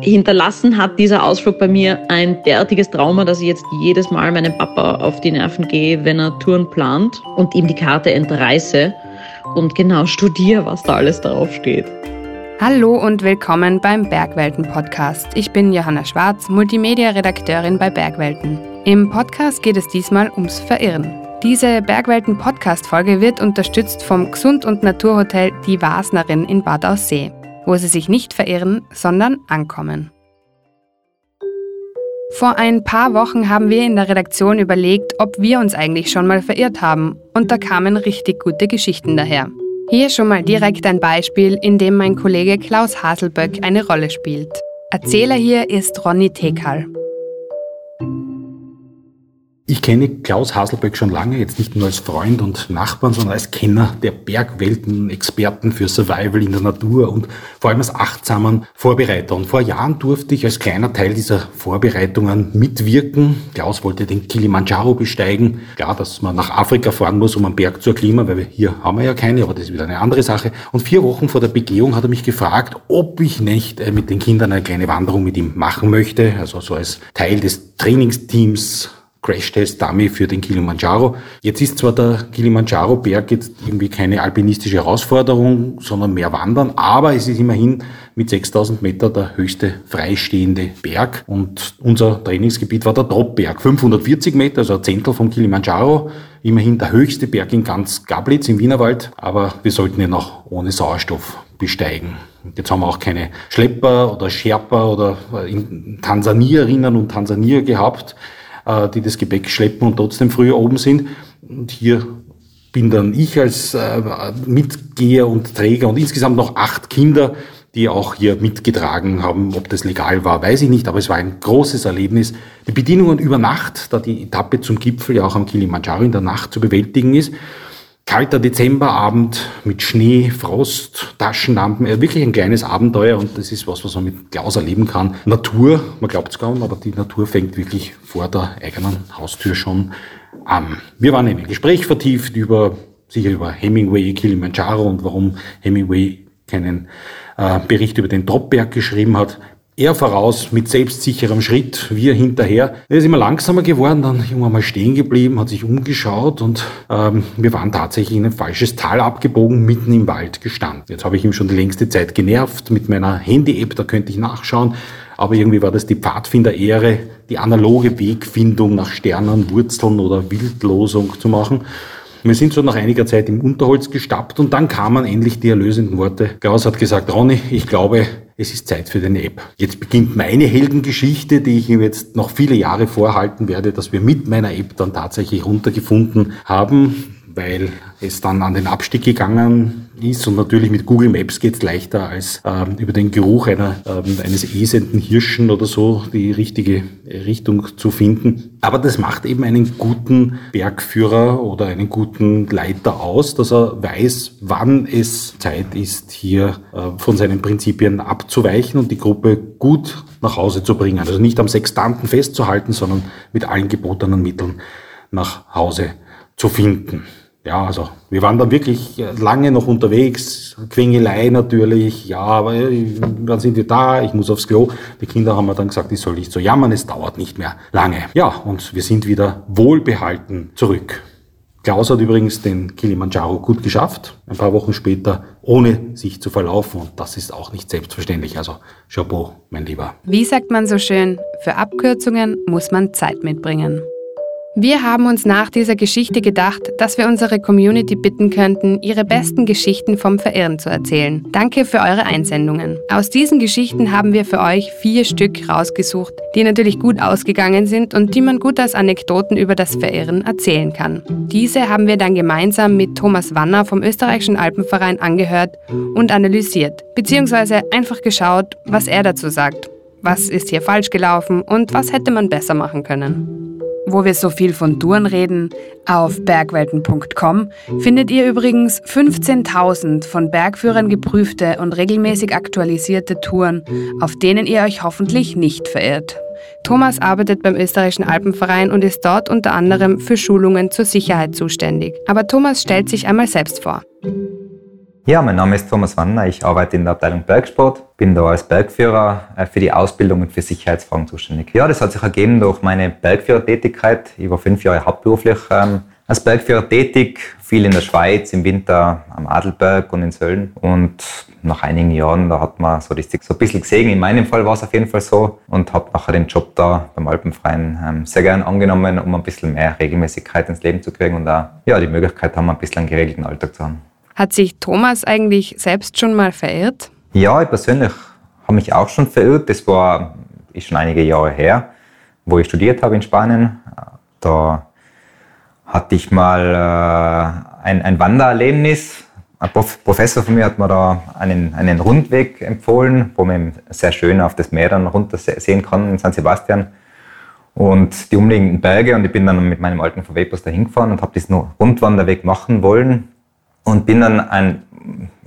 Hinterlassen hat dieser Ausflug bei mir ein derartiges Trauma, dass ich jetzt jedes Mal meinem Papa auf die Nerven gehe, wenn er Touren plant und ihm die Karte entreiße und genau studiere, was da alles drauf steht. Hallo und willkommen beim Bergwelten Podcast. Ich bin Johanna Schwarz, Multimedia-Redakteurin bei Bergwelten. Im Podcast geht es diesmal ums Verirren. Diese Bergwelten Podcast-Folge wird unterstützt vom Gesund- und Naturhotel Die Wasnerin in Bad Aussee wo sie sich nicht verirren, sondern ankommen. Vor ein paar Wochen haben wir in der Redaktion überlegt, ob wir uns eigentlich schon mal verirrt haben, und da kamen richtig gute Geschichten daher. Hier schon mal direkt ein Beispiel, in dem mein Kollege Klaus Haselböck eine Rolle spielt. Erzähler hier ist Ronny Tekal. Ich kenne Klaus Haselböck schon lange, jetzt nicht nur als Freund und Nachbarn, sondern als Kenner der Bergwelten, Experten für Survival in der Natur und vor allem als achtsamen Vorbereiter. Und vor Jahren durfte ich als kleiner Teil dieser Vorbereitungen mitwirken. Klaus wollte den Kilimanjaro besteigen. Klar, dass man nach Afrika fahren muss, um einen Berg zu erklimmen, weil wir hier haben wir ja keine, aber das ist wieder eine andere Sache. Und vier Wochen vor der Begehung hat er mich gefragt, ob ich nicht äh, mit den Kindern eine kleine Wanderung mit ihm machen möchte, also so als Teil des Trainingsteams Crash-Test-Dummy für den Kilimanjaro. Jetzt ist zwar der Kilimanjaro-Berg jetzt irgendwie keine alpinistische Herausforderung, sondern mehr Wandern, aber es ist immerhin mit 6000 Meter der höchste freistehende Berg und unser Trainingsgebiet war der Dropberg, 540 Meter, also ein Zehntel vom Kilimanjaro, immerhin der höchste Berg in ganz Gablitz im Wienerwald, aber wir sollten ihn auch ohne Sauerstoff besteigen. Jetzt haben wir auch keine Schlepper oder Sherpa oder Tansanierinnen und Tansanier gehabt. Äh, die das Gepäck schleppen und trotzdem früher oben sind. Und hier bin dann ich als äh, Mitgeher und Träger und insgesamt noch acht Kinder, die auch hier mitgetragen haben. Ob das legal war, weiß ich nicht, aber es war ein großes Erlebnis. Die Bedingungen über Nacht, da die Etappe zum Gipfel ja auch am Kilimanjaro in der Nacht zu bewältigen ist, kalter Dezemberabend mit Schnee, Frost, Taschenlampen, wirklich ein kleines Abenteuer und das ist was, was man mit Klaus erleben kann. Natur, man glaubt es kaum, aber die Natur fängt wirklich vor der eigenen Haustür schon an. Wir waren in ein Gespräch vertieft über, sicher über Hemingway, Kilimanjaro und warum Hemingway keinen äh, Bericht über den Dropberg geschrieben hat. Er voraus mit selbstsicherem Schritt, wir hinterher. Er ist immer langsamer geworden, dann irgendwann mal stehen geblieben, hat sich umgeschaut und ähm, wir waren tatsächlich in ein falsches Tal abgebogen, mitten im Wald gestanden. Jetzt habe ich ihm schon die längste Zeit genervt mit meiner Handy-App, da könnte ich nachschauen. Aber irgendwie war das die Pfadfinder-Ehre, die analoge Wegfindung nach Sternen, Wurzeln oder Wildlosung zu machen. Wir sind so nach einiger Zeit im Unterholz gestappt und dann kamen endlich die erlösenden Worte. Klaus hat gesagt, Ronny, ich glaube, es ist Zeit für deine App. Jetzt beginnt meine Heldengeschichte, die ich ihm jetzt noch viele Jahre vorhalten werde, dass wir mit meiner App dann tatsächlich runtergefunden haben weil es dann an den Abstieg gegangen ist und natürlich mit Google Maps geht es leichter als ähm, über den Geruch einer, ähm, eines esenden Hirschen oder so die richtige Richtung zu finden. Aber das macht eben einen guten Bergführer oder einen guten Leiter aus, dass er weiß, wann es Zeit ist, hier äh, von seinen Prinzipien abzuweichen und die Gruppe gut nach Hause zu bringen. Also nicht am Sextanten festzuhalten, sondern mit allen gebotenen Mitteln nach Hause zu finden ja, also wir waren dann wirklich lange noch unterwegs, Quengelei natürlich, ja, aber dann sind wir da, ich muss aufs Klo. Die Kinder haben mir dann gesagt, ich soll nicht so jammern, es dauert nicht mehr lange. Ja, und wir sind wieder wohlbehalten zurück. Klaus hat übrigens den Kilimanjaro gut geschafft, ein paar Wochen später, ohne sich zu verlaufen. Und das ist auch nicht selbstverständlich. Also Chapeau, mein Lieber. Wie sagt man so schön, für Abkürzungen muss man Zeit mitbringen. Wir haben uns nach dieser Geschichte gedacht, dass wir unsere Community bitten könnten, ihre besten Geschichten vom Verirren zu erzählen. Danke für eure Einsendungen. Aus diesen Geschichten haben wir für euch vier Stück rausgesucht, die natürlich gut ausgegangen sind und die man gut als Anekdoten über das Verirren erzählen kann. Diese haben wir dann gemeinsam mit Thomas Wanner vom Österreichischen Alpenverein angehört und analysiert, beziehungsweise einfach geschaut, was er dazu sagt. Was ist hier falsch gelaufen und was hätte man besser machen können? Wo wir so viel von Touren reden, auf bergwelten.com findet ihr übrigens 15.000 von Bergführern geprüfte und regelmäßig aktualisierte Touren, auf denen ihr euch hoffentlich nicht verirrt. Thomas arbeitet beim Österreichischen Alpenverein und ist dort unter anderem für Schulungen zur Sicherheit zuständig. Aber Thomas stellt sich einmal selbst vor. Ja, mein Name ist Thomas Wanner. Ich arbeite in der Abteilung Bergsport, bin da als Bergführer äh, für die Ausbildung und für Sicherheitsfragen zuständig. Ja, das hat sich ergeben durch meine Bergführertätigkeit. Ich war fünf Jahre hauptberuflich ähm, als Bergführer tätig, viel in der Schweiz, im Winter am Adelberg und in Sölden. Und nach einigen Jahren, da hat man so, das, so ein bisschen gesehen. In meinem Fall war es auf jeden Fall so. Und habe nachher den Job da beim Alpenfreien ähm, sehr gern angenommen, um ein bisschen mehr Regelmäßigkeit ins Leben zu kriegen und auch ja, die Möglichkeit haben, ein bisschen einen geregelten Alltag zu haben. Hat sich Thomas eigentlich selbst schon mal verirrt? Ja, ich persönlich habe mich auch schon verirrt. Das war ist schon einige Jahre her, wo ich studiert habe in Spanien. Da hatte ich mal äh, ein, ein Wandererlebnis. Ein Professor von mir hat mir da einen, einen Rundweg empfohlen, wo man sehr schön auf das Meer dann runter sehen kann in San Sebastian und die umliegenden Berge. Und ich bin dann mit meinem alten VW-Bus da hingefahren und habe diesen Rundwanderweg machen wollen und bin dann an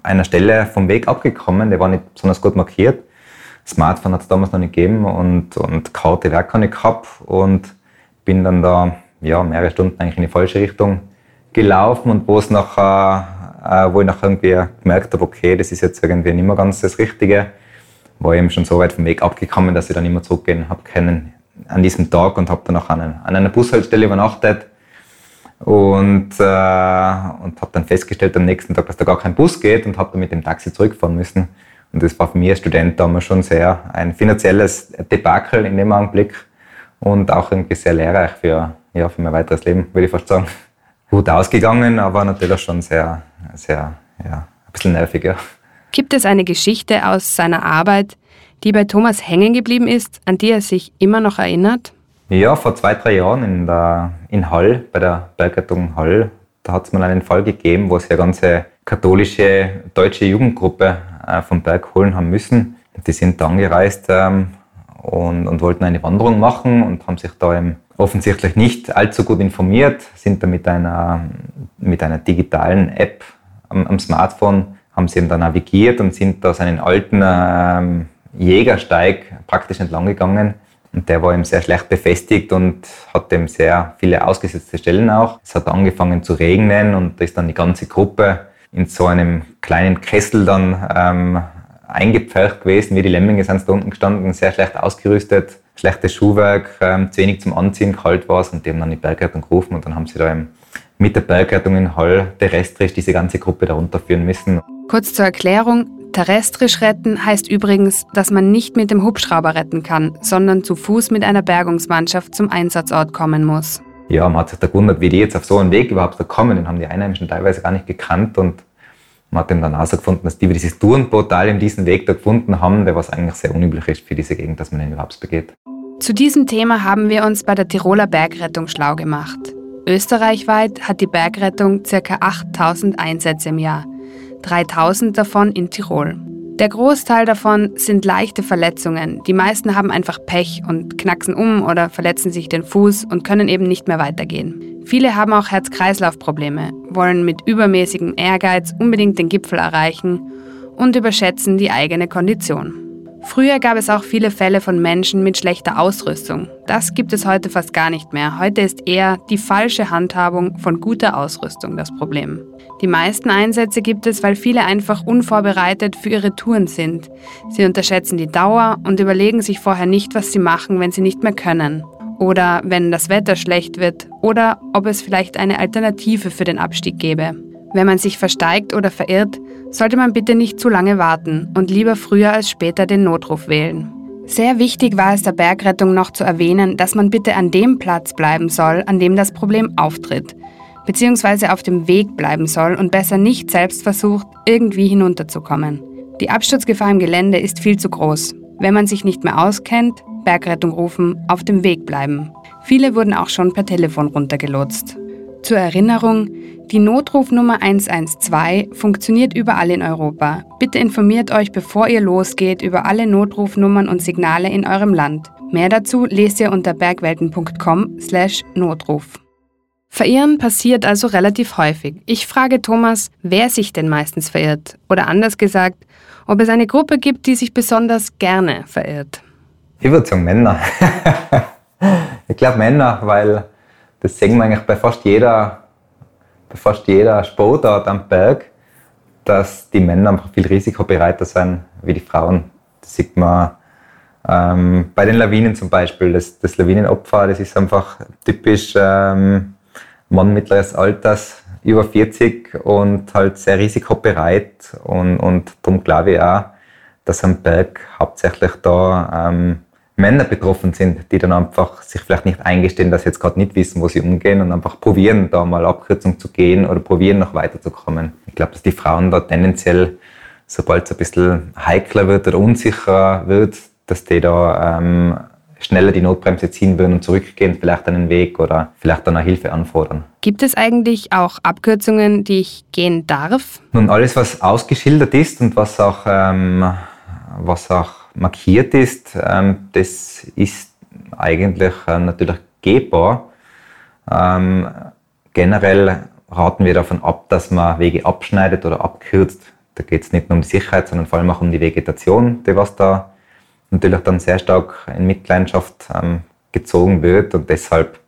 einer Stelle vom Weg abgekommen, der war nicht besonders gut markiert. Smartphone hat es damals noch nicht gegeben und, und Karte wäre keine gehabt und bin dann da ja, mehrere Stunden eigentlich in die falsche Richtung gelaufen und wo es nachher, äh, wo ich nachher irgendwie gemerkt habe, okay, das ist jetzt irgendwie nicht mehr ganz das Richtige, war ich eben schon so weit vom Weg abgekommen, dass ich dann immer zurückgehen habe können an diesem Tag und habe dann auch an, an einer Bushaltestelle übernachtet und, äh, und habe dann festgestellt am nächsten Tag, dass da gar kein Bus geht und habe dann mit dem Taxi zurückfahren müssen. Und das war für mich als Student damals schon sehr ein finanzielles Debakel in dem Augenblick und auch irgendwie sehr lehrreich für, ja, für mein weiteres Leben, würde ich fast sagen. Gut ausgegangen, aber natürlich schon sehr, sehr, ja, ein bisschen nervig, ja. Gibt es eine Geschichte aus seiner Arbeit, die bei Thomas hängen geblieben ist, an die er sich immer noch erinnert? Ja, vor zwei, drei Jahren in, der, in Hall, bei der Bergrettung Hall, da hat es mal einen Fall gegeben, wo sie eine ganze katholische deutsche Jugendgruppe äh, vom Berg holen haben müssen. Die sind da angereist ähm, und, und wollten eine Wanderung machen und haben sich da eben offensichtlich nicht allzu gut informiert, sind da mit einer, mit einer digitalen App am, am Smartphone, haben sie eben da navigiert und sind da seinen alten ähm, Jägersteig praktisch entlang gegangen und der war eben sehr schlecht befestigt und hat eben sehr viele ausgesetzte Stellen auch. Es hat angefangen zu regnen und da ist dann die ganze Gruppe in so einem kleinen Kessel dann ähm, eingepfercht gewesen. Wie die Lemminge sind da unten gestanden, sehr schlecht ausgerüstet, schlechtes Schuhwerk, ähm, zu wenig zum Anziehen, kalt war es und die haben dann die Bergrettung gerufen und dann haben sie da mit der Bergrettung in Hall terrestrisch diese ganze Gruppe da runterführen müssen. Kurz zur Erklärung, Terrestrisch retten heißt übrigens, dass man nicht mit dem Hubschrauber retten kann, sondern zu Fuß mit einer Bergungsmannschaft zum Einsatzort kommen muss. Ja, man hat sich da gewundert, wie die jetzt auf so einen Weg überhaupt da kommen. Den haben die Einheimischen teilweise gar nicht gekannt und man hat dann auch so gefunden, dass die dieses Tourenportal in diesem Weg da gefunden haben, der was eigentlich sehr unüblich ist für diese Gegend, dass man den überhaupt begeht. Zu diesem Thema haben wir uns bei der Tiroler Bergrettung schlau gemacht. Österreichweit hat die Bergrettung ca. 8000 Einsätze im Jahr. 3000 davon in Tirol. Der Großteil davon sind leichte Verletzungen. Die meisten haben einfach Pech und knacksen um oder verletzen sich den Fuß und können eben nicht mehr weitergehen. Viele haben auch Herz-Kreislauf-Probleme, wollen mit übermäßigem Ehrgeiz unbedingt den Gipfel erreichen und überschätzen die eigene Kondition. Früher gab es auch viele Fälle von Menschen mit schlechter Ausrüstung. Das gibt es heute fast gar nicht mehr. Heute ist eher die falsche Handhabung von guter Ausrüstung das Problem. Die meisten Einsätze gibt es, weil viele einfach unvorbereitet für ihre Touren sind. Sie unterschätzen die Dauer und überlegen sich vorher nicht, was sie machen, wenn sie nicht mehr können. Oder wenn das Wetter schlecht wird. Oder ob es vielleicht eine Alternative für den Abstieg gäbe. Wenn man sich versteigt oder verirrt, sollte man bitte nicht zu lange warten und lieber früher als später den Notruf wählen. Sehr wichtig war es der Bergrettung noch zu erwähnen, dass man bitte an dem Platz bleiben soll, an dem das Problem auftritt beziehungsweise auf dem Weg bleiben soll und besser nicht selbst versucht, irgendwie hinunterzukommen. Die Absturzgefahr im Gelände ist viel zu groß. Wenn man sich nicht mehr auskennt, Bergrettung rufen, auf dem Weg bleiben. Viele wurden auch schon per Telefon runtergelotst. Zur Erinnerung, die Notrufnummer 112 funktioniert überall in Europa. Bitte informiert euch, bevor ihr losgeht, über alle Notrufnummern und Signale in eurem Land. Mehr dazu lest ihr unter bergwelten.com/notruf. Verirren passiert also relativ häufig. Ich frage Thomas, wer sich denn meistens verirrt? Oder anders gesagt, ob es eine Gruppe gibt, die sich besonders gerne verirrt. Ich würde sagen Männer. ich glaube Männer, weil das sehen wir eigentlich bei fast jeder, bei fast jeder Sportart am Berg, dass die Männer einfach viel risikobereiter sind wie die Frauen. Das sieht man ähm, bei den Lawinen zum Beispiel. Das, das Lawinenopfer, das ist einfach typisch ähm, Mann mittleres Alters, über 40 und halt sehr risikobereit. Und, und darum glaube ich auch, dass am Berg hauptsächlich da ähm, Männer betroffen sind, die dann einfach sich vielleicht nicht eingestehen, dass sie jetzt gerade nicht wissen, wo sie umgehen und einfach probieren, da mal Abkürzung zu gehen oder probieren, noch weiterzukommen. Ich glaube, dass die Frauen da tendenziell, sobald es ein bisschen heikler wird oder unsicherer wird, dass die da ähm, schneller die Notbremse ziehen würden und zurückgehen, vielleicht einen Weg oder vielleicht dann eine Hilfe anfordern. Gibt es eigentlich auch Abkürzungen, die ich gehen darf? Nun, alles, was ausgeschildert ist und was auch, ähm, was auch markiert ist, ähm, das ist eigentlich äh, natürlich gehbar. Ähm, generell raten wir davon ab, dass man Wege abschneidet oder abkürzt. Da geht es nicht nur um die Sicherheit, sondern vor allem auch um die Vegetation, die was da natürlich dann sehr stark in Mitleidenschaft ähm, gezogen wird und deshalb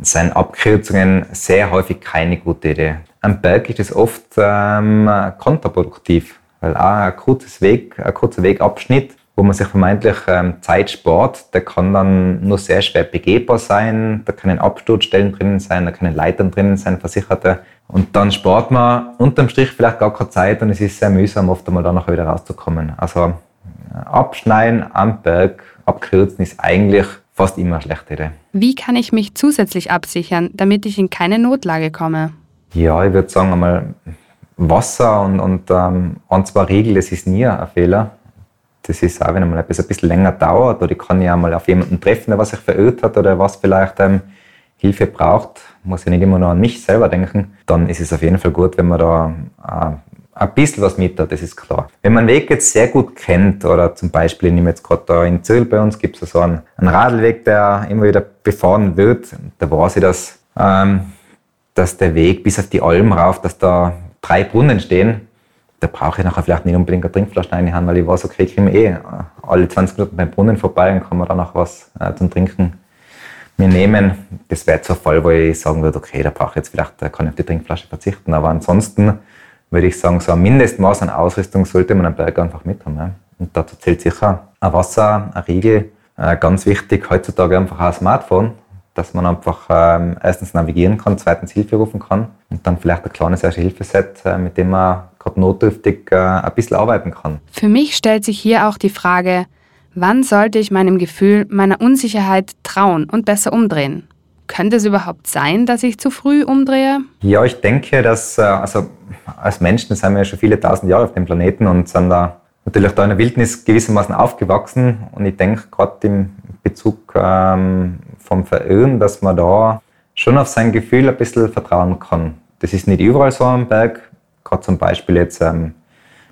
sind Abkürzungen sehr häufig keine gute Idee. Am Berg ist es oft ähm, kontraproduktiv, weil auch ein, kurzes Weg, ein kurzer Wegabschnitt wo man sich vermeintlich ähm, Zeit spart, der kann dann nur sehr schwer begehbar sein, da können Absturzstellen drinnen sein, da können Leitern drinnen sein, Versicherte. Und dann spart man unterm Strich vielleicht gar keine Zeit und es ist sehr mühsam, oft einmal danach wieder rauszukommen. Also äh, abschneiden am Berg, abkürzen ist eigentlich fast immer eine schlechte Idee. Wie kann ich mich zusätzlich absichern, damit ich in keine Notlage komme? Ja, ich würde sagen einmal Wasser und, und ähm, ein, zwei Riegel, das ist nie ein Fehler das ist auch, wenn einmal etwas ein bisschen länger dauert oder ich kann ja mal auf jemanden treffen, der was sich verirrt hat oder was vielleicht ähm, Hilfe braucht, muss ja nicht immer nur an mich selber denken, dann ist es auf jeden Fall gut, wenn man da äh, ein bisschen was mit hat, das ist klar. Wenn man den Weg jetzt sehr gut kennt oder zum Beispiel, ich nehme jetzt gerade da in Zürich bei uns, gibt es so einen, einen Radlweg, der immer wieder befahren wird, da weiß ich, dass, ähm, dass der Weg bis auf die Alm rauf, dass da drei Brunnen stehen da brauche ich nachher vielleicht nicht unbedingt eine Trinkflasche reinhauen, weil ich weiß, okay, ich komme eh alle 20 Minuten beim Brunnen vorbei und kann mir dann auch was äh, zum Trinken mir nehmen. Das wäre so ein Fall, wo ich sagen würde, okay, da brauche ich jetzt vielleicht, da kann ich auf die Trinkflasche verzichten. Aber ansonsten würde ich sagen, so ein Mindestmaß an Ausrüstung sollte man am Berg einfach mit haben. Ja. Und dazu zählt sicher ein Wasser, ein Riegel, äh, ganz wichtig, heutzutage einfach ein Smartphone, dass man einfach ähm, erstens navigieren kann, zweitens Hilfe rufen kann und dann vielleicht ein kleines Erste-Hilfe-Set, äh, mit dem man gerade notdürftig äh, ein bisschen arbeiten kann. Für mich stellt sich hier auch die Frage, wann sollte ich meinem Gefühl, meiner Unsicherheit trauen und besser umdrehen? Könnte es überhaupt sein, dass ich zu früh umdrehe? Ja, ich denke, dass äh, also als Menschen sind wir ja schon viele tausend Jahre auf dem Planeten und sind da natürlich da in der Wildnis gewissermaßen aufgewachsen. Und ich denke gerade im Bezug ähm, vom Verirren, dass man da schon auf sein Gefühl ein bisschen vertrauen kann. Das ist nicht überall so am Berg gerade zum Beispiel jetzt ähm,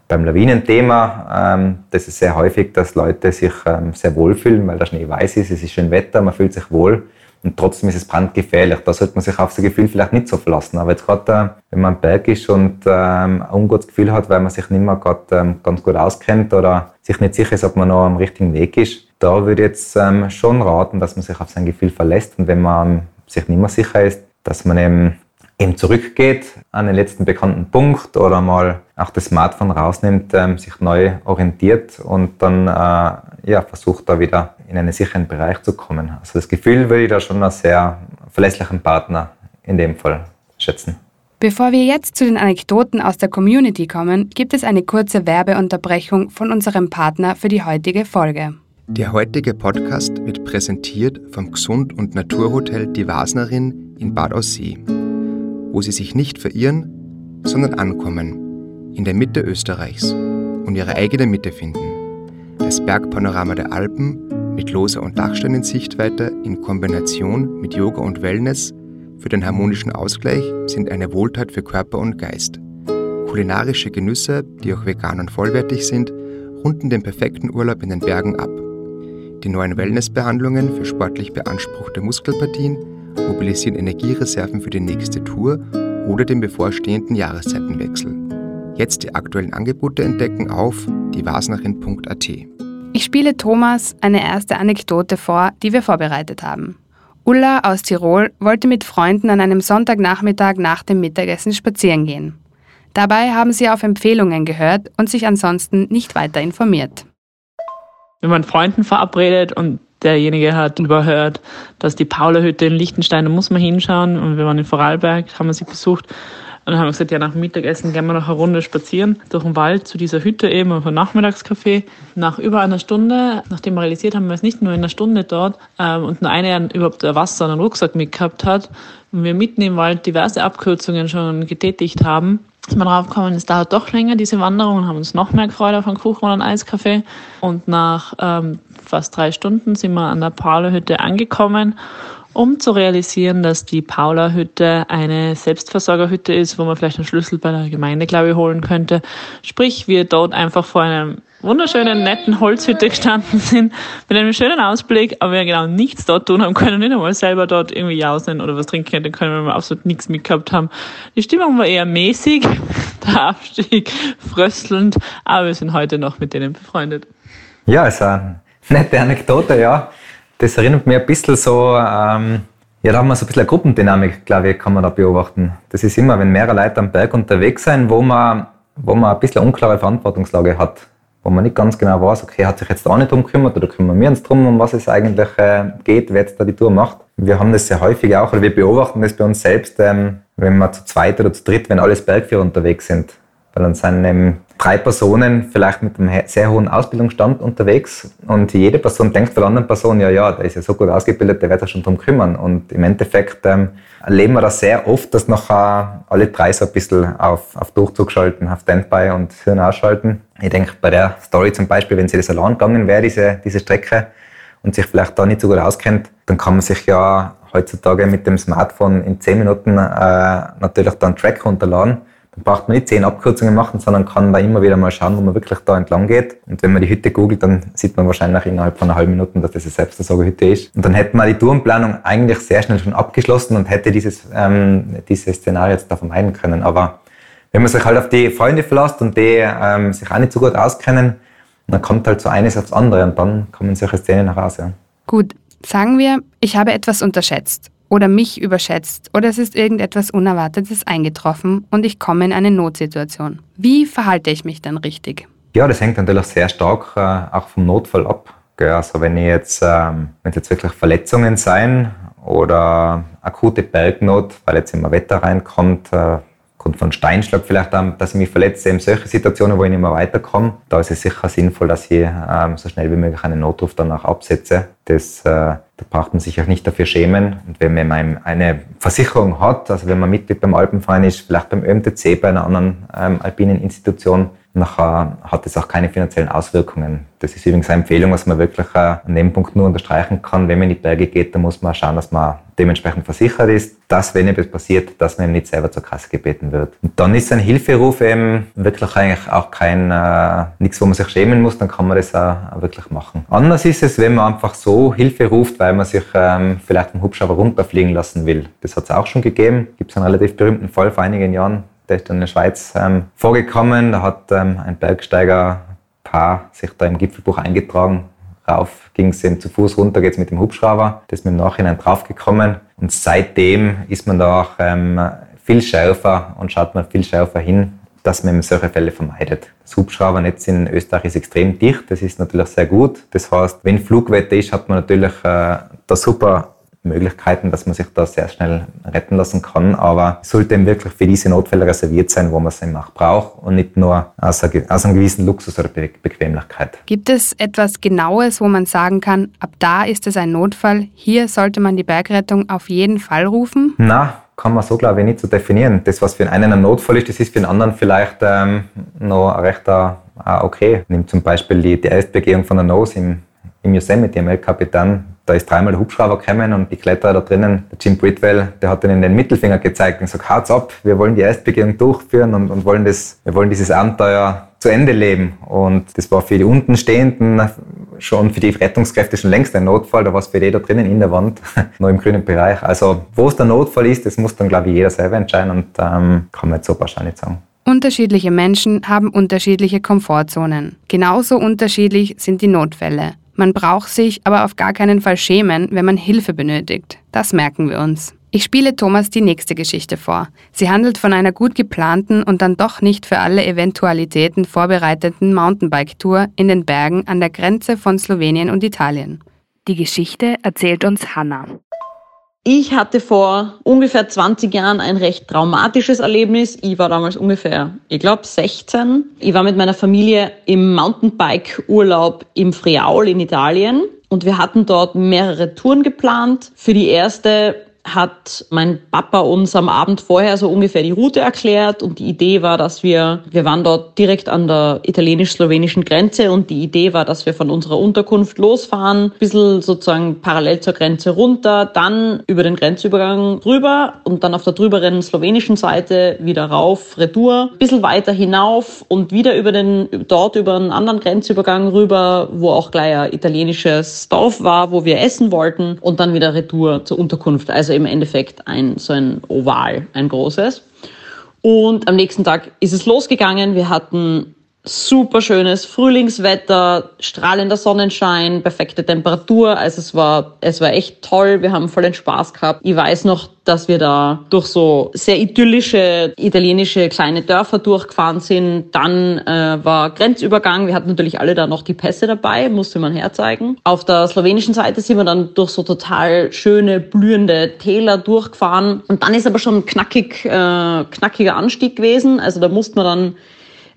beim Lawinenthema, ähm, das ist sehr häufig, dass Leute sich ähm, sehr wohl fühlen, weil der Schnee weiß ist, es ist schön Wetter, man fühlt sich wohl und trotzdem ist es brandgefährlich. Da sollte man sich auf sein Gefühl vielleicht nicht so verlassen. Aber jetzt gerade, äh, wenn man am Berg ist und ähm, ein ungutes Gefühl hat, weil man sich nicht mehr gerade ähm, ganz gut auskennt oder sich nicht sicher ist, ob man noch am richtigen Weg ist, da würde ich jetzt ähm, schon raten, dass man sich auf sein Gefühl verlässt und wenn man sich nicht mehr sicher ist, dass man eben eben zurückgeht an den letzten bekannten Punkt oder mal auch das Smartphone rausnimmt, ähm, sich neu orientiert und dann äh, ja, versucht da wieder in einen sicheren Bereich zu kommen. Also das Gefühl würde ich da schon als sehr verlässlichen Partner in dem Fall schätzen. Bevor wir jetzt zu den Anekdoten aus der Community kommen, gibt es eine kurze Werbeunterbrechung von unserem Partner für die heutige Folge. Der heutige Podcast wird präsentiert vom Gesund- und Naturhotel Die Wasnerin in Bad Aussee wo sie sich nicht verirren, sondern ankommen, in der Mitte Österreichs und ihre eigene Mitte finden. Das Bergpanorama der Alpen mit loser und Dachsteinensichtweite in Kombination mit Yoga und Wellness für den harmonischen Ausgleich sind eine Wohltat für Körper und Geist. Kulinarische Genüsse, die auch vegan und vollwertig sind, runden den perfekten Urlaub in den Bergen ab. Die neuen Wellnessbehandlungen für sportlich beanspruchte Muskelpartien mobilisieren Energiereserven für die nächste Tour oder den bevorstehenden Jahreszeitenwechsel. Jetzt die aktuellen Angebote entdecken auf dievasnerin.at. Ich spiele Thomas eine erste Anekdote vor, die wir vorbereitet haben. Ulla aus Tirol wollte mit Freunden an einem Sonntagnachmittag nach dem Mittagessen spazieren gehen. Dabei haben sie auf Empfehlungen gehört und sich ansonsten nicht weiter informiert. Wenn man Freunden verabredet und derjenige hat überhört, dass die Paula-Hütte in Liechtenstein, da muss man hinschauen. Und wir waren in Vorarlberg, haben wir sie besucht. Und dann haben wir gesagt, ja, nach dem Mittagessen gehen wir noch eine Runde spazieren durch den Wald zu dieser Hütte eben auf ein Nachmittagskaffee. Nach über einer Stunde, nachdem wir realisiert haben, wir es nicht nur in einer Stunde dort ähm, und nur eine überhaupt Wasser und einen Rucksack mitgehabt hat und wir mitten im Wald diverse Abkürzungen schon getätigt haben, ist man drauf gekommen, es dauert doch länger, diese Wanderung, und haben uns noch mehr gefreut auf einen Kuchen und einen Eiskaffee. Und nach ähm, fast drei Stunden sind wir an der Paula-Hütte angekommen um zu realisieren, dass die Paula-Hütte eine Selbstversorgerhütte ist, wo man vielleicht einen Schlüssel bei der Gemeinde, glaube ich, holen könnte. Sprich, wir dort einfach vor einem wunderschönen, netten Holzhütte gestanden sind, mit einem schönen Ausblick, aber wir genau nichts dort tun haben können, nicht einmal selber dort irgendwie jausen oder was trinken hätten können, weil wir absolut nichts mitgehabt haben. Die Stimmung war eher mäßig, der Abstieg fröstelnd, aber wir sind heute noch mit denen befreundet. Ja, ist eine nette Anekdote, ja das erinnert mich ein bisschen so, ähm, ja, da haben wir so ein bisschen eine Gruppendynamik, glaube ich, kann man da beobachten. Das ist immer, wenn mehrere Leute am Berg unterwegs sind, wo man, wo man ein bisschen eine unklare Verantwortungslage hat, wo man nicht ganz genau weiß, okay, hat sich jetzt da nicht drum gekümmert oder kümmern wir uns drum, um was es eigentlich äh, geht, wer jetzt da die Tour macht. Wir haben das sehr häufig auch, oder wir beobachten das bei uns selbst, ähm, wenn wir zu zweit oder zu dritt, wenn alles Bergführer unterwegs sind. Weil dann sind ähm, drei Personen vielleicht mit einem sehr hohen Ausbildungsstand unterwegs und jede Person denkt von der anderen Person, ja, ja, der ist ja so gut ausgebildet, der wird sich schon drum kümmern. Und im Endeffekt ähm, erleben wir das sehr oft, dass nachher alle drei so ein bisschen auf, auf Durchzug schalten, auf Standby und Hirn ausschalten. Ich denke, bei der Story zum Beispiel, wenn sie das allein gegangen wäre, diese, diese Strecke, und sich vielleicht da nicht so gut auskennt, dann kann man sich ja heutzutage mit dem Smartphone in zehn Minuten äh, natürlich dann Track runterladen braucht man nicht zehn Abkürzungen machen, sondern kann da immer wieder mal schauen, wo man wirklich da entlang geht. Und wenn man die Hütte googelt, dann sieht man wahrscheinlich innerhalb von einer halben Minute, dass das eine Selbstversorgerhütte ist. Und dann hätte man die Tourenplanung eigentlich sehr schnell schon abgeschlossen und hätte dieses, ähm, dieses Szenario jetzt da vermeiden können. Aber wenn man sich halt auf die Freunde verlässt und die ähm, sich auch nicht so gut auskennen, dann kommt halt so eines aufs andere und dann kommen solche Szenen nach Hause. Gut, sagen wir, ich habe etwas unterschätzt oder mich überschätzt oder es ist irgendetwas Unerwartetes eingetroffen und ich komme in eine Notsituation. Wie verhalte ich mich dann richtig? Ja, das hängt natürlich sehr stark äh, auch vom Notfall ab. Also wenn jetzt, ähm, jetzt wirklich Verletzungen sein oder akute Bergnot, weil jetzt immer Wetter reinkommt, äh, Grund von Steinschlag vielleicht, dass ich mich verletze, eben solche Situationen, wo ich nicht mehr weiterkomme, da ist es sicher sinnvoll, dass ich ähm, so schnell wie möglich einen Notruf danach absetze. Das, äh, da braucht man sich auch nicht dafür schämen. Und wenn man eine Versicherung hat, also wenn man Mitglied beim Alpenverein ist, vielleicht beim ÖMTC, bei einer anderen ähm, alpinen Institution, nachher hat es auch keine finanziellen Auswirkungen. Das ist übrigens eine Empfehlung, was man wirklich äh, an dem Punkt nur unterstreichen kann. Wenn man in die Berge geht, dann muss man schauen, dass man dementsprechend versichert ist, dass, wenn etwas passiert, dass man eben nicht selber zur Kasse gebeten wird. Und dann ist ein Hilferuf eben wirklich eigentlich auch kein, äh, nichts, wo man sich schämen muss, dann kann man das auch, wirklich machen. Anders ist es, wenn man einfach so Hilfe ruft, weil man sich ähm, vielleicht vom Hubschrauber runterfliegen lassen will. Das hat es auch schon gegeben. Gibt es einen relativ berühmten Fall vor einigen Jahren, der ist in der Schweiz ähm, vorgekommen. Da hat ähm, ein Bergsteigerpaar sich da im Gipfelbuch eingetragen. Rauf ging es eben zu Fuß, runter geht es mit dem Hubschrauber. Das ist mir im Nachhinein draufgekommen. Und seitdem ist man da auch ähm, viel schärfer und schaut man viel schärfer hin, dass man solche Fälle vermeidet. Das Hubschraubernetz in Österreich ist extrem dicht, das ist natürlich sehr gut. Das heißt, wenn Flugwetter ist, hat man natürlich äh, da super Möglichkeiten, dass man sich da sehr schnell retten lassen kann. Aber es sollte eben wirklich für diese Notfälle reserviert sein, wo man es eben auch braucht und nicht nur aus, aus einem gewissen Luxus oder Be Bequemlichkeit. Gibt es etwas Genaues, wo man sagen kann, ab da ist es ein Notfall, hier sollte man die Bergrettung auf jeden Fall rufen? Na, kann man so, glaube ich, nicht so definieren. Das, was für einen ein Notfall ist, das ist für einen anderen vielleicht ähm, noch recht äh, okay. Nimm zum Beispiel die, die Erstbegehung von der Nose im, im Yosemite, am El Capitan da ist dreimal der Hubschrauber gekommen und die Kletterer da drinnen, der Jim Bridwell, der hat ihnen den Mittelfinger gezeigt und gesagt, haut's ab, wir wollen die Erstbegehung durchführen und, und wollen das, wir wollen dieses Abenteuer zu Ende leben. Und das war für die Untenstehenden schon, für die Rettungskräfte schon längst ein Notfall, da war es für da drinnen in der Wand, noch im grünen Bereich. Also wo es der Notfall ist, das muss dann, glaube ich, jeder selber entscheiden und ähm, kann man jetzt so wahrscheinlich sagen. Unterschiedliche Menschen haben unterschiedliche Komfortzonen. Genauso unterschiedlich sind die Notfälle. Man braucht sich aber auf gar keinen Fall schämen, wenn man Hilfe benötigt. Das merken wir uns. Ich spiele Thomas die nächste Geschichte vor. Sie handelt von einer gut geplanten und dann doch nicht für alle Eventualitäten vorbereiteten Mountainbike-Tour in den Bergen an der Grenze von Slowenien und Italien. Die Geschichte erzählt uns Hanna. Ich hatte vor ungefähr 20 Jahren ein recht traumatisches Erlebnis. Ich war damals ungefähr, ich glaube, 16. Ich war mit meiner Familie im Mountainbike-Urlaub im Friaul in Italien und wir hatten dort mehrere Touren geplant. Für die erste hat mein Papa uns am Abend vorher so ungefähr die Route erklärt und die Idee war, dass wir, wir waren dort direkt an der italienisch-slowenischen Grenze und die Idee war, dass wir von unserer Unterkunft losfahren, ein sozusagen parallel zur Grenze runter, dann über den Grenzübergang rüber und dann auf der drüberen slowenischen Seite wieder rauf, retour, ein weiter hinauf und wieder über den, dort über einen anderen Grenzübergang rüber, wo auch gleich ein italienisches Dorf war, wo wir essen wollten und dann wieder retour zur Unterkunft. Also im Endeffekt ein, so ein Oval, ein großes. Und am nächsten Tag ist es losgegangen. Wir hatten super schönes Frühlingswetter, strahlender Sonnenschein, perfekte Temperatur. Also es war, es war echt toll. Wir haben voll den Spaß gehabt. Ich weiß noch, dass wir da durch so sehr idyllische italienische kleine Dörfer durchgefahren sind. Dann äh, war Grenzübergang. Wir hatten natürlich alle da noch die Pässe dabei, musste man herzeigen. Auf der slowenischen Seite sind wir dann durch so total schöne, blühende Täler durchgefahren. Und dann ist aber schon knackig, äh, knackiger Anstieg gewesen. Also da musste man dann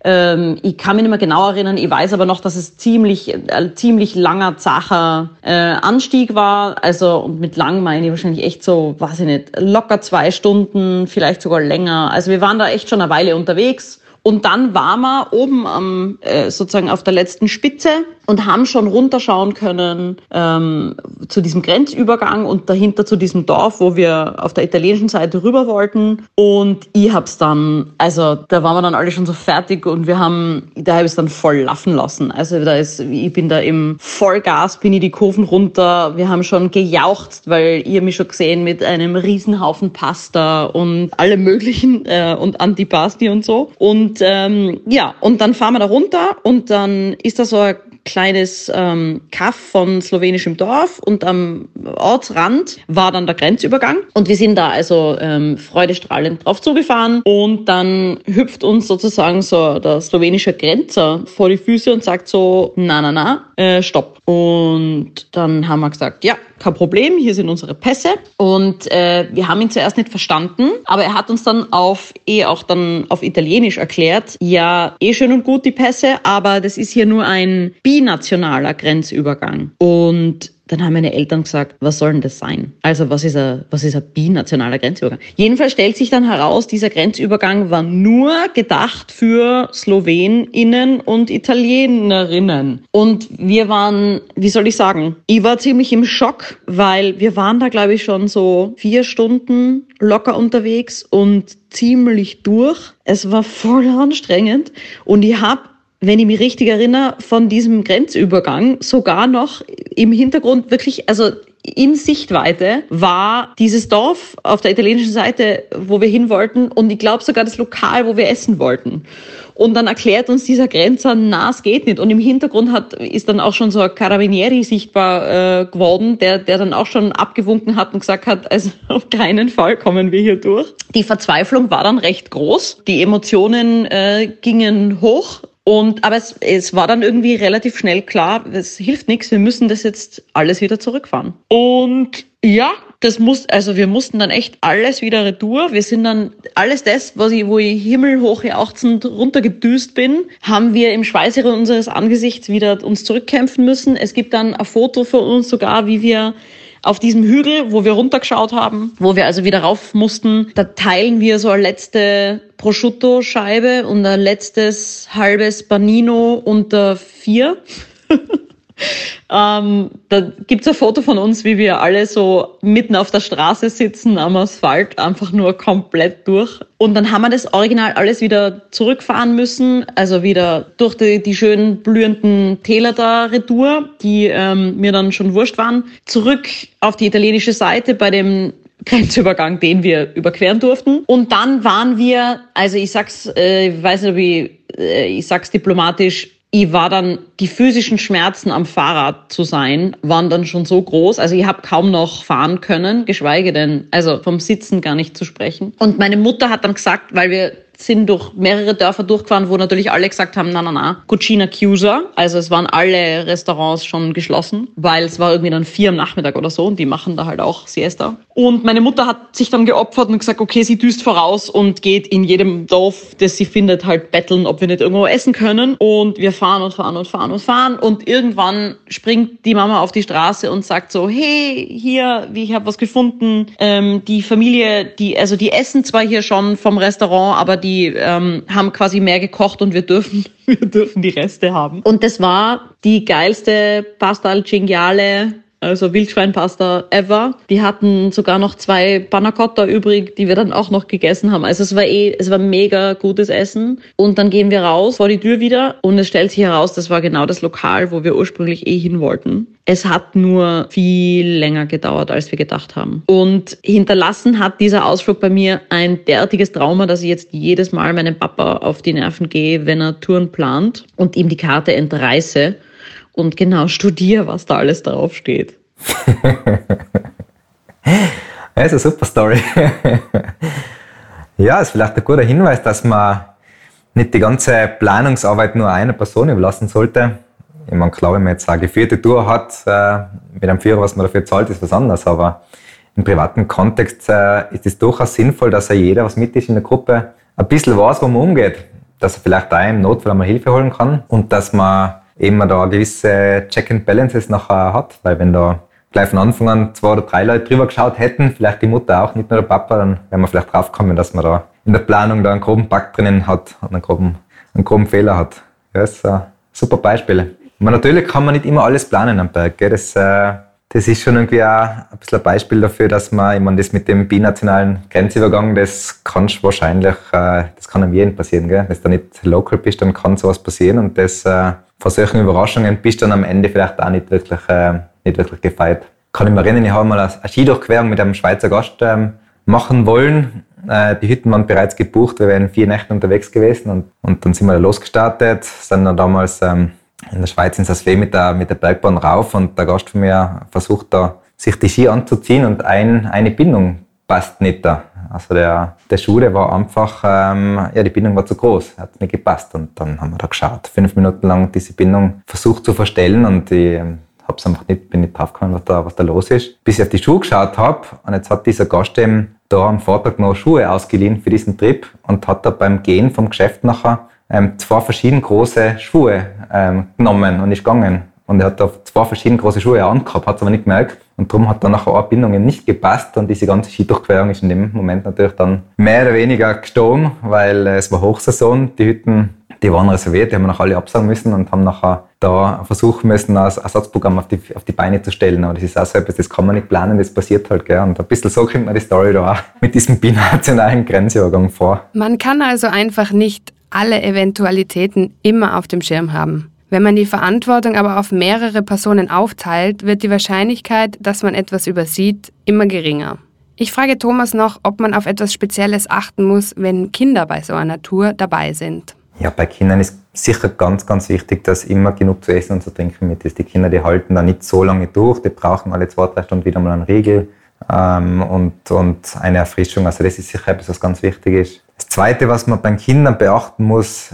ähm, ich kann mich nicht mehr genau erinnern, ich weiß aber noch, dass es ziemlich, äh, ziemlich langer, zacher äh, Anstieg war. Also, und mit lang meine ich wahrscheinlich echt so, weiß ich nicht, locker zwei Stunden, vielleicht sogar länger. Also wir waren da echt schon eine Weile unterwegs. Und dann waren wir oben am, äh, sozusagen auf der letzten Spitze und haben schon runterschauen können ähm, zu diesem Grenzübergang und dahinter zu diesem Dorf, wo wir auf der italienischen Seite rüber wollten. Und ich hab's dann, also da waren wir dann alle schon so fertig und wir haben, da habe ich es dann voll laufen lassen. Also da ist, ich bin da im Vollgas, bin ich die Kurven runter. Wir haben schon gejauchzt, weil ihr mich schon gesehen mit einem Riesenhaufen Pasta und alle möglichen äh, und Antipasti und so. Und ähm, ja, und dann fahren wir da runter und dann ist da so ein kleines ähm, Kaff von slowenischem Dorf und am Ortsrand war dann der Grenzübergang und wir sind da also ähm, freudestrahlend drauf zugefahren und dann hüpft uns sozusagen so der slowenische Grenzer vor die Füße und sagt so, na na na, äh, stopp. Und dann haben wir gesagt, ja, kein Problem, hier sind unsere Pässe. Und äh, wir haben ihn zuerst nicht verstanden, aber er hat uns dann auf, eh auch dann auf Italienisch erklärt, ja, eh schön und gut die Pässe, aber das ist hier nur ein binationaler Grenzübergang. Und dann haben meine Eltern gesagt, was soll denn das sein? Also was ist ein, was ist ein binationaler Grenzübergang? Jedenfalls stellt sich dann heraus, dieser Grenzübergang war nur gedacht für Sloweninnen und Italienerinnen. Und wir waren, wie soll ich sagen, ich war ziemlich im Schock, weil wir waren da, glaube ich, schon so vier Stunden locker unterwegs und ziemlich durch. Es war voll anstrengend und ich habe wenn ich mich richtig erinnere, von diesem Grenzübergang sogar noch im Hintergrund wirklich, also in Sichtweite war dieses Dorf auf der italienischen Seite, wo wir hin wollten und ich glaube sogar das Lokal, wo wir essen wollten. Und dann erklärt uns dieser Grenzer, na, es geht nicht. Und im Hintergrund hat, ist dann auch schon so ein Carabinieri sichtbar äh, geworden, der, der dann auch schon abgewunken hat und gesagt hat, also auf keinen Fall kommen wir hier durch. Die Verzweiflung war dann recht groß. Die Emotionen äh, gingen hoch und, aber es, es war dann irgendwie relativ schnell klar, es hilft nichts, wir müssen das jetzt alles wieder zurückfahren. Und ja, das muss, also wir mussten dann echt alles wieder retour. Wir sind dann alles das, was ich, wo ich himmelhoch jauchzend runtergedüst bin, haben wir im Schweiße unseres Angesichts wieder uns zurückkämpfen müssen. Es gibt dann ein Foto von uns sogar, wie wir auf diesem Hügel, wo wir runtergeschaut haben, wo wir also wieder rauf mussten, da teilen wir so eine letzte Prosciutto-Scheibe und ein letztes halbes Panino unter vier. ähm, da gibt's ein Foto von uns, wie wir alle so mitten auf der Straße sitzen, am Asphalt, einfach nur komplett durch. Und dann haben wir das Original alles wieder zurückfahren müssen, also wieder durch die, die schönen blühenden Täler da retour, die ähm, mir dann schon wurscht waren, zurück auf die italienische Seite bei dem Grenzübergang, den wir überqueren durften. Und dann waren wir, also ich sag's, äh, ich weiß nicht, wie, äh, ich sag's diplomatisch, ich war dann, die physischen Schmerzen am Fahrrad zu sein, waren dann schon so groß. Also ich habe kaum noch fahren können, geschweige denn, also vom Sitzen gar nicht zu sprechen. Und meine Mutter hat dann gesagt, weil wir sind durch mehrere Dörfer durchgefahren, wo natürlich alle gesagt haben, na, na, na, Cucina Chiusa. Also es waren alle Restaurants schon geschlossen, weil es war irgendwie dann vier am Nachmittag oder so und die machen da halt auch Siesta. Und meine Mutter hat sich dann geopfert und gesagt, okay, sie düst voraus und geht in jedem Dorf, das sie findet, halt betteln, ob wir nicht irgendwo essen können. Und wir fahren und fahren und fahren und fahren und irgendwann springt die Mama auf die Straße und sagt so, hey, hier, ich habe was gefunden. Ähm, die Familie, die, also die essen zwar hier schon vom Restaurant, aber die ähm, haben quasi mehr gekocht und wir dürfen, wir dürfen die Reste haben. Und das war die geilste Pasta al Cinghiale also Wildschweinpasta ever. Die hatten sogar noch zwei Panna Cotta übrig, die wir dann auch noch gegessen haben. Also es war eh, es war mega gutes Essen. Und dann gehen wir raus vor die Tür wieder und es stellt sich heraus, das war genau das Lokal, wo wir ursprünglich eh hin wollten. Es hat nur viel länger gedauert, als wir gedacht haben. Und hinterlassen hat dieser Ausflug bei mir ein derartiges Trauma, dass ich jetzt jedes Mal meinem Papa auf die Nerven gehe, wenn er Touren plant und ihm die Karte entreiße und genau studiere, was da alles draufsteht. das ist eine super Story. ja, ist vielleicht ein guter Hinweis, dass man nicht die ganze Planungsarbeit nur einer Person überlassen sollte. Ich meine, klar, wenn man jetzt eine geführte Tour hat, äh, mit einem Führer, was man dafür zahlt, ist was anderes. Aber im privaten Kontext äh, ist es durchaus sinnvoll, dass er jeder, was mit ist in der Gruppe, ein bisschen weiß, wo man umgeht. Dass er vielleicht da im Notfall einmal Hilfe holen kann und dass man eben man da gewisse Check and Balances nachher hat, weil wenn da gleich von Anfang an zwei oder drei Leute drüber geschaut hätten, vielleicht die Mutter auch, nicht nur der Papa, dann wären wir vielleicht draufgekommen, dass man da in der Planung da einen groben Bug drinnen hat und einen groben, einen groben Fehler hat. Ja, das ist ein super Beispiel. Man, natürlich kann man nicht immer alles planen am Berg. Gell? Das, äh, das ist schon irgendwie auch ein bisschen ein Beispiel dafür, dass man, ich meine, das mit dem binationalen Grenzübergang, das kann wahrscheinlich, äh, das kann einem jeden passieren. Gell? Wenn du nicht local bist, dann kann sowas passieren und das von solchen Überraschungen bist du dann am Ende vielleicht auch nicht wirklich, äh, nicht wirklich gefeit. Kann ich mich erinnern, ich habe mal eine Skidurchquerung mit einem Schweizer Gast ähm, machen wollen. Äh, die Hütten waren bereits gebucht, wir wären vier Nächte unterwegs gewesen und, und dann sind wir da losgestartet, sind dann damals ähm, in der Schweiz in Saslee mit der, mit der Bergbahn rauf und der Gast von mir versucht da, sich die Ski anzuziehen und ein, eine Bindung passt nicht da. Also der, der Schuh, der war einfach, ähm, ja, die Bindung war zu groß, hat nicht gepasst. Und dann haben wir da geschaut, fünf Minuten lang diese Bindung versucht zu verstellen und ich ähm, hab's einfach nicht, bin nicht draufgekommen, was da, was da los ist. Bis ich auf die Schuhe geschaut habe und jetzt hat dieser Gast eben da am Vortag noch Schuhe ausgeliehen für diesen Trip und hat da beim Gehen vom Geschäft nachher ähm, zwei verschieden große Schuhe ähm, genommen und ist gegangen. Und er hat da zwei verschiedene große Schuhe angehabt, hat es aber nicht gemerkt. Und darum hat dann nachher eine Bindung nicht gepasst und diese ganze Skidurchquerung ist in dem Moment natürlich dann mehr oder weniger gestorben, weil es war Hochsaison, die Hütten, die waren reserviert, die haben noch alle absagen müssen und haben nachher da versuchen müssen, ein Ersatzprogramm auf die, auf die Beine zu stellen. Aber das ist auch so etwas, das kann man nicht planen, das passiert halt. Gell? Und ein bisschen so kommt man die Story da auch mit diesem binationalen Grenzübergang vor. Man kann also einfach nicht alle Eventualitäten immer auf dem Schirm haben. Wenn man die Verantwortung aber auf mehrere Personen aufteilt, wird die Wahrscheinlichkeit, dass man etwas übersieht, immer geringer. Ich frage Thomas noch, ob man auf etwas Spezielles achten muss, wenn Kinder bei so einer Tour dabei sind. Ja, bei Kindern ist sicher ganz, ganz wichtig, dass immer genug zu essen und zu trinken mit ist. Die Kinder, die halten da nicht so lange durch, die brauchen alle zwei, drei Stunden wieder mal einen Riegel ähm, und, und eine Erfrischung. Also das ist sicher etwas, was ganz wichtig ist. Das Zweite, was man bei Kindern beachten muss,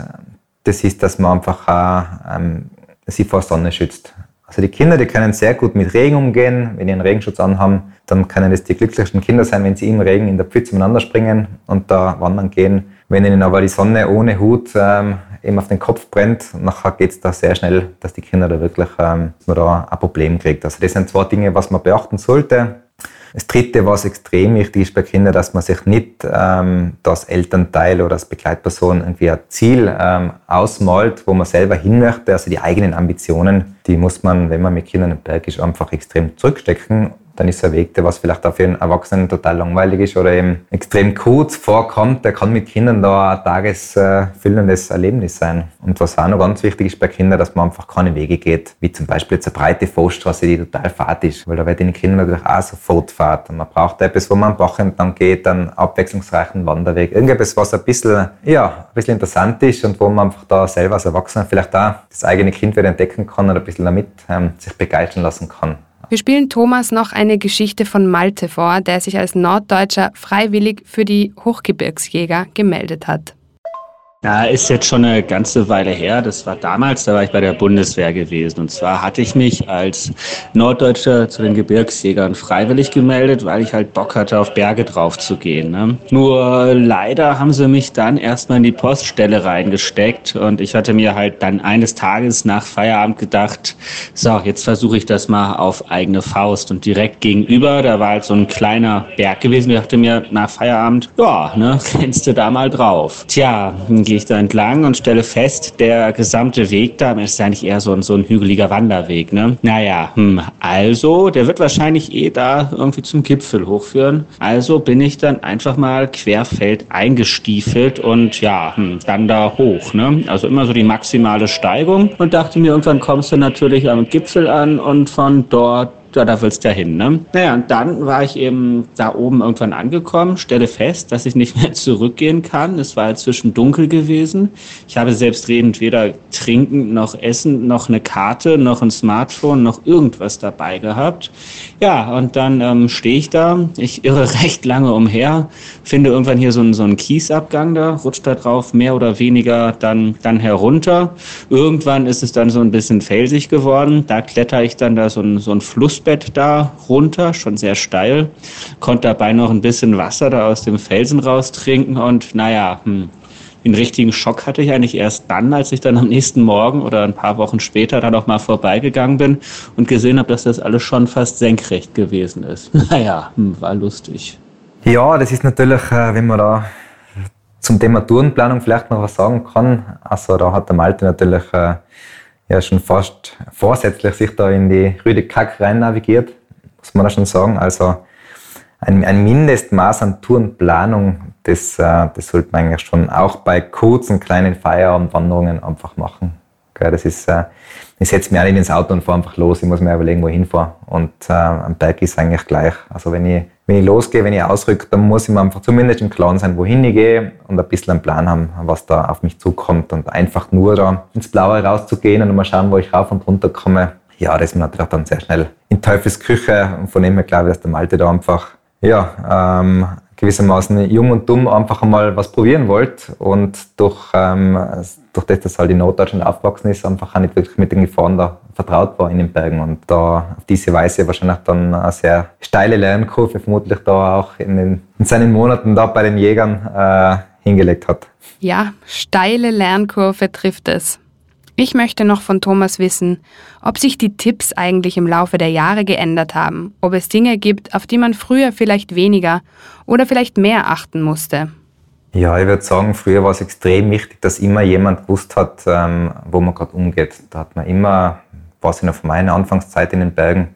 das ist, dass man einfach auch, ähm, sie vor Sonne schützt. Also die Kinder, die können sehr gut mit Regen umgehen. Wenn die einen Regenschutz anhaben, dann können das die glücklichsten Kinder sein, wenn sie im Regen in der Pfütze miteinander springen und da wandern gehen. Wenn ihnen aber die Sonne ohne Hut ähm, eben auf den Kopf brennt, nachher geht es da sehr schnell, dass die Kinder da wirklich ähm, da ein Problem kriegt. Also das sind zwei Dinge, was man beachten sollte. Das Dritte, was extrem wichtig ist bei Kindern, dass man sich nicht ähm, das Elternteil oder als Begleitperson irgendwie ein Ziel ähm, ausmalt, wo man selber hin möchte. Also die eigenen Ambitionen, die muss man, wenn man mit Kindern im Berg ist, einfach extrem zurückstecken. Dann ist ein Weg, der was vielleicht auch für einen Erwachsenen total langweilig ist oder eben extrem kurz vorkommt, der kann mit Kindern da ein tagesfüllendes Erlebnis sein. Und was auch noch ganz wichtig ist bei Kindern, dass man einfach keine Wege geht, wie zum Beispiel jetzt eine breite Forststraße, die total fad ist, weil da werden die Kinder natürlich auch sofort fad. Und man braucht etwas, wo man am entlang geht, einen abwechslungsreichen Wanderweg, irgendetwas, was ein bisschen, ja, ein bisschen interessant ist und wo man einfach da selber als Erwachsener vielleicht auch das eigene Kind wieder entdecken kann und ein bisschen damit ähm, sich begeistern lassen kann. Wir spielen Thomas noch eine Geschichte von Malte vor, der sich als Norddeutscher freiwillig für die Hochgebirgsjäger gemeldet hat. Ja, ist jetzt schon eine ganze Weile her. Das war damals, da war ich bei der Bundeswehr gewesen. Und zwar hatte ich mich als Norddeutscher zu den Gebirgsjägern freiwillig gemeldet, weil ich halt Bock hatte, auf Berge drauf zu gehen. Ne? Nur leider haben sie mich dann erstmal in die Poststelle reingesteckt und ich hatte mir halt dann eines Tages nach Feierabend gedacht, so, jetzt versuche ich das mal auf eigene Faust. Und direkt gegenüber, da war halt so ein kleiner Berg gewesen. Ich dachte mir nach Feierabend, ja, ne, kennst du da mal drauf. Tja, gehe ich da entlang und stelle fest, der gesamte Weg da ist eigentlich eher so ein, so ein hügeliger Wanderweg. Ne? Naja, hm, also, der wird wahrscheinlich eh da irgendwie zum Gipfel hochführen. Also bin ich dann einfach mal querfeld eingestiefelt und ja, hm, dann da hoch. Ne? Also immer so die maximale Steigung und dachte mir, irgendwann kommst du natürlich am Gipfel an und von dort ja, da willst du ja hin, ne? Naja, und dann war ich eben da oben irgendwann angekommen, stelle fest, dass ich nicht mehr zurückgehen kann. Es war inzwischen dunkel gewesen. Ich habe selbstredend weder trinken noch essen, noch eine Karte, noch ein Smartphone, noch irgendwas dabei gehabt. Ja, und dann ähm, stehe ich da, ich irre recht lange umher, finde irgendwann hier so einen, so einen Kiesabgang da, rutscht da drauf mehr oder weniger dann, dann herunter. Irgendwann ist es dann so ein bisschen felsig geworden. Da kletter ich dann da so ein, so ein Fluss Flussbett da runter, schon sehr steil, konnte dabei noch ein bisschen Wasser da aus dem Felsen raustrinken und naja, hm, den richtigen Schock hatte ich eigentlich erst dann, als ich dann am nächsten Morgen oder ein paar Wochen später da noch mal vorbeigegangen bin und gesehen habe, dass das alles schon fast senkrecht gewesen ist. Naja, hm, war lustig. Ja, das ist natürlich, äh, wenn man da zum Thema Tourenplanung vielleicht noch was sagen kann. Also da hat der Malte natürlich äh, ja schon fast vorsätzlich sich da in die Rüde Kack rein navigiert, muss man da schon sagen. Also ein, ein Mindestmaß an Tourenplanung, das, äh, das sollte man eigentlich schon auch bei kurzen, kleinen Feierabendwanderungen einfach machen. Das ist, äh, ich setze mich auch nicht ins Auto und fahre einfach los. Ich muss mir überlegen, wo ich hinfahre. Und äh, am Berg ist es eigentlich gleich. Also wenn ich, wenn ich losgehe, wenn ich ausrücke, dann muss ich mir einfach zumindest im Klaren sein, wohin ich gehe und ein bisschen einen Plan haben, was da auf mich zukommt. Und einfach nur da ins Blaue rauszugehen und mal schauen, wo ich rauf und runter komme, ja, das ist mir natürlich dann sehr schnell in Teufels Küche. Und von dem her glaube ich, dass der Malte da einfach ja, ähm, gewissermaßen jung und dumm einfach einmal was probieren wollt und durch, ähm, durch das, dass halt in Norddeutschland aufgewachsen ist, einfach auch nicht wirklich mit den Gefahren da vertraut war in den Bergen und da auf diese Weise wahrscheinlich dann eine sehr steile Lernkurve vermutlich da auch in, den, in seinen Monaten da bei den Jägern äh, hingelegt hat. Ja, steile Lernkurve trifft es. Ich möchte noch von Thomas wissen, ob sich die Tipps eigentlich im Laufe der Jahre geändert haben, ob es Dinge gibt, auf die man früher vielleicht weniger oder vielleicht mehr achten musste. Ja, ich würde sagen, früher war es extrem wichtig, dass immer jemand gewusst hat, ähm, wo man gerade umgeht. Da hat man immer, was ich noch von meiner Anfangszeit in den Bergen,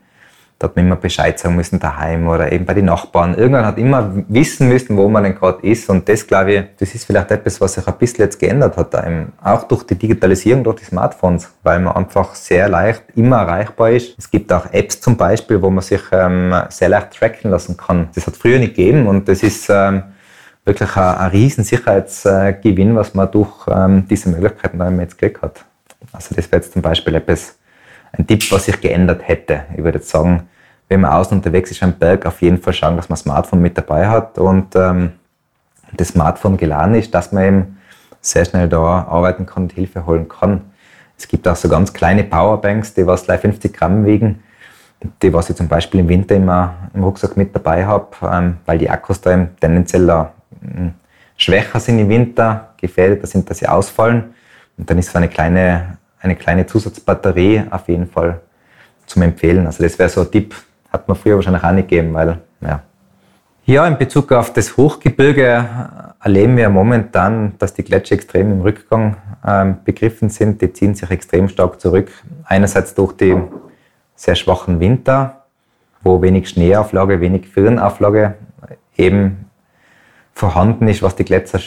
da hat man immer Bescheid sagen müssen daheim oder eben bei den Nachbarn. Irgendwann hat immer wissen müssen, wo man denn gerade ist. Und das, glaube ich, das ist vielleicht etwas, was sich ein bisschen jetzt geändert hat. Auch durch die Digitalisierung, durch die Smartphones, weil man einfach sehr leicht immer erreichbar ist. Es gibt auch Apps zum Beispiel, wo man sich ähm, sehr leicht tracken lassen kann. Das hat früher nicht gegeben und das ist ähm, wirklich ein, ein riesen Sicherheitsgewinn, was man durch ähm, diese Möglichkeiten da jetzt gekriegt hat. Also das wäre jetzt zum Beispiel etwas, ein Tipp, was sich geändert hätte. Ich würde jetzt sagen, wenn man außen unterwegs ist am Berg, auf jeden Fall schauen, dass man Smartphone mit dabei hat und ähm, das Smartphone geladen ist, dass man eben sehr schnell da arbeiten kann und Hilfe holen kann. Es gibt auch so ganz kleine Powerbanks, die was 50 Gramm wiegen, die was ich zum Beispiel im Winter immer im Rucksack mit dabei habe, ähm, weil die Akkus da tendenziell da, hm, schwächer sind im Winter, gefährdeter sind, dass sie ausfallen. Und dann ist so eine kleine eine kleine Zusatzbatterie auf jeden Fall zum Empfehlen. Also das wäre so ein Tipp, hat man früher wahrscheinlich auch nicht gegeben, weil, ja. Ja, in Bezug auf das Hochgebirge erleben wir momentan, dass die Gletscher extrem im Rückgang ähm, begriffen sind. Die ziehen sich extrem stark zurück. Einerseits durch die sehr schwachen Winter, wo wenig Schneeauflage, wenig Firnauflage eben vorhanden ist, was die Gletscher,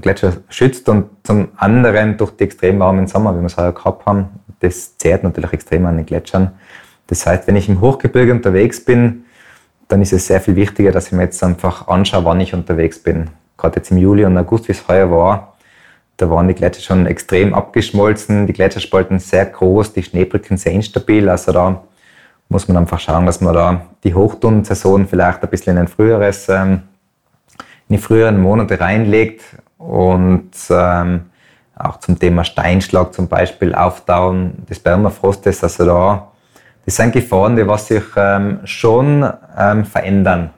Gletscher schützt und zum anderen durch die extrem warmen Sommer, wie wir es heuer gehabt haben, das zehrt natürlich extrem an den Gletschern. Das heißt, wenn ich im Hochgebirge unterwegs bin, dann ist es sehr viel wichtiger, dass ich mir jetzt einfach anschaue, wann ich unterwegs bin. Gerade jetzt im Juli und August, wie es heuer war, da waren die Gletscher schon extrem abgeschmolzen, die Gletscherspalten sehr groß, die Schneebrücken sehr instabil. Also da muss man einfach schauen, dass man da die Hochtourensaison vielleicht ein bisschen in ein früheres ähm, in die früheren Monate reinlegt und ähm, auch zum Thema Steinschlag zum Beispiel, Auftauen des Permafrostes, also da, das sind Gefahren, die was sich ähm, schon ähm, verändern,